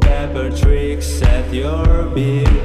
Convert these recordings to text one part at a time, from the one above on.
Pepper tricks at your beat.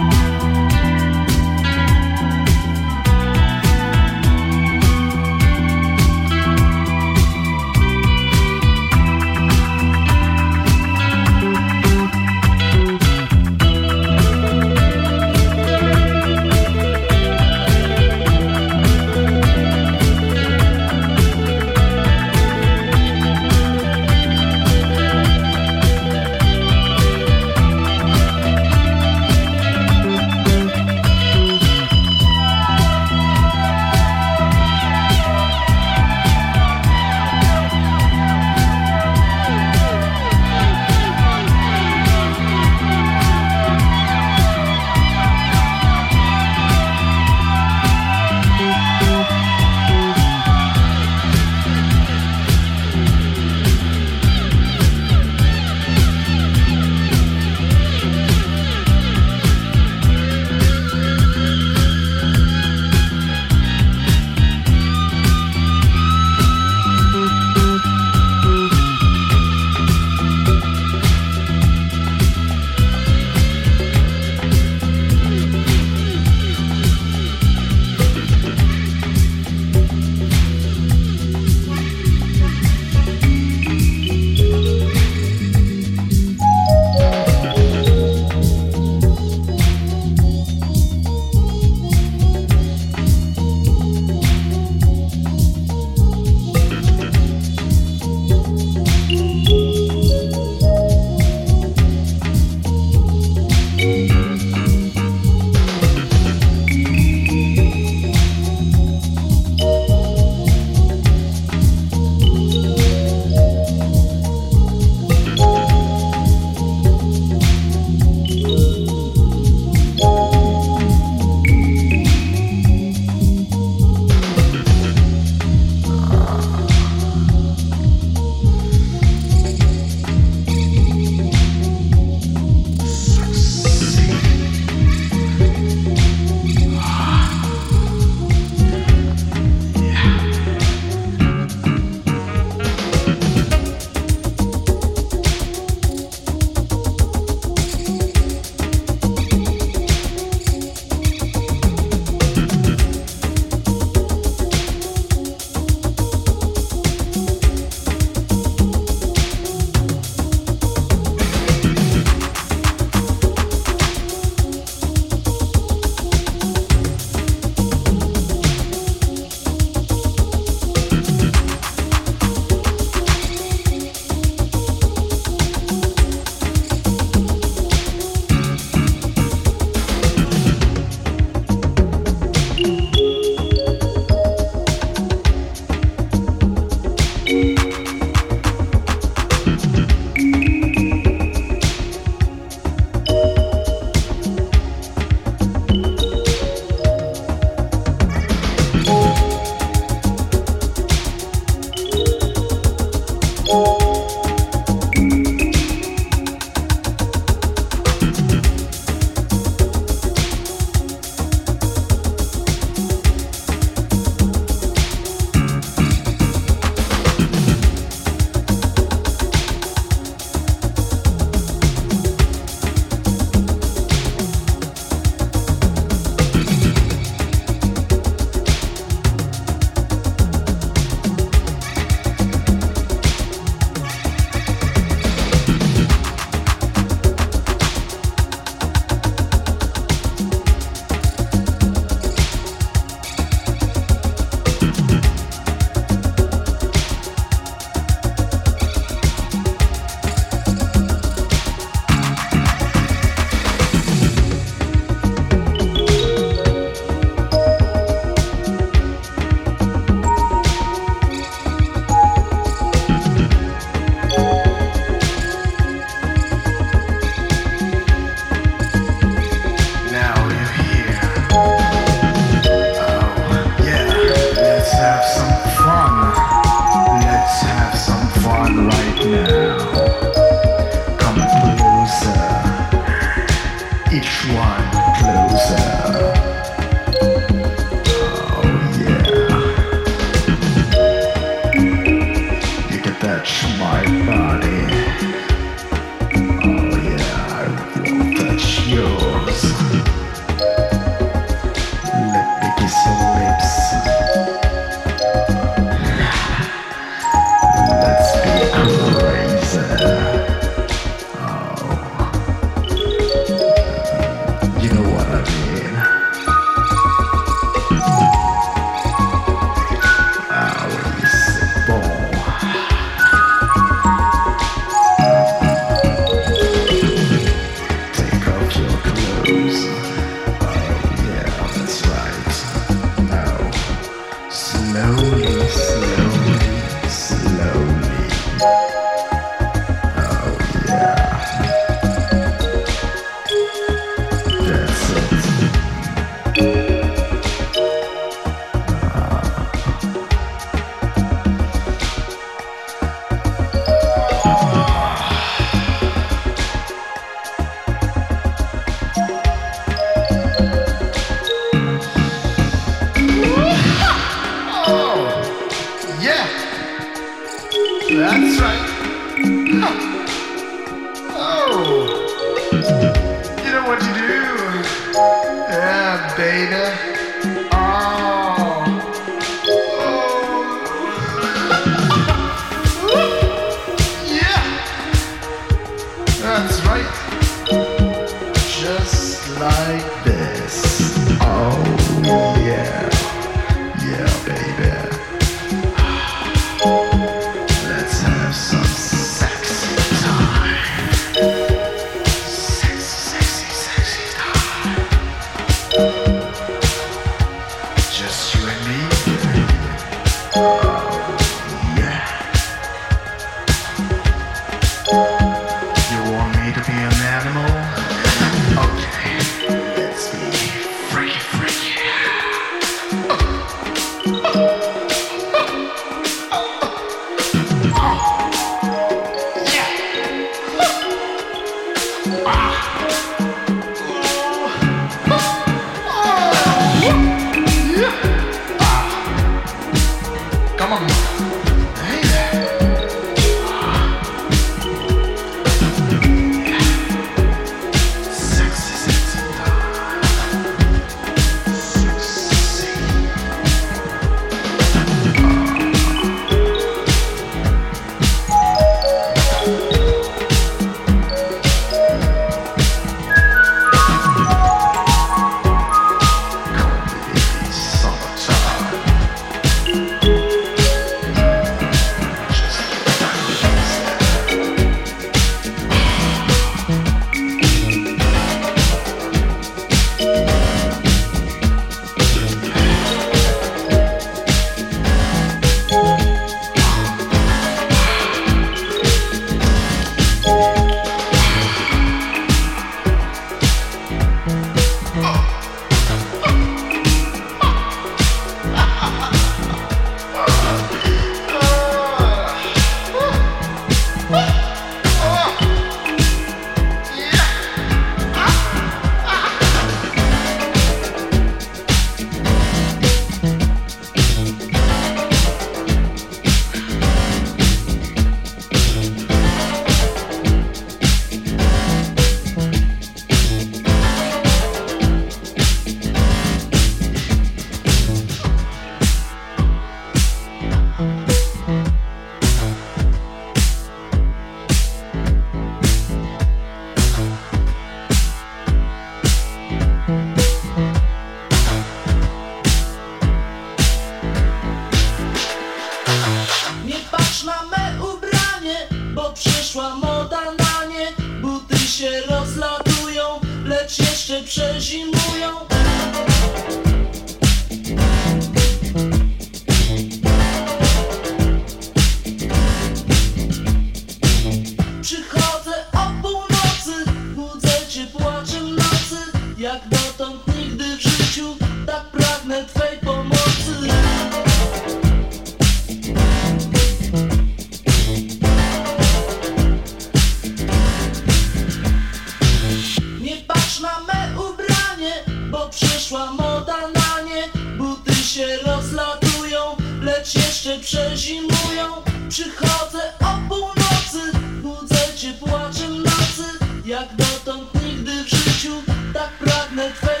Tak pragnę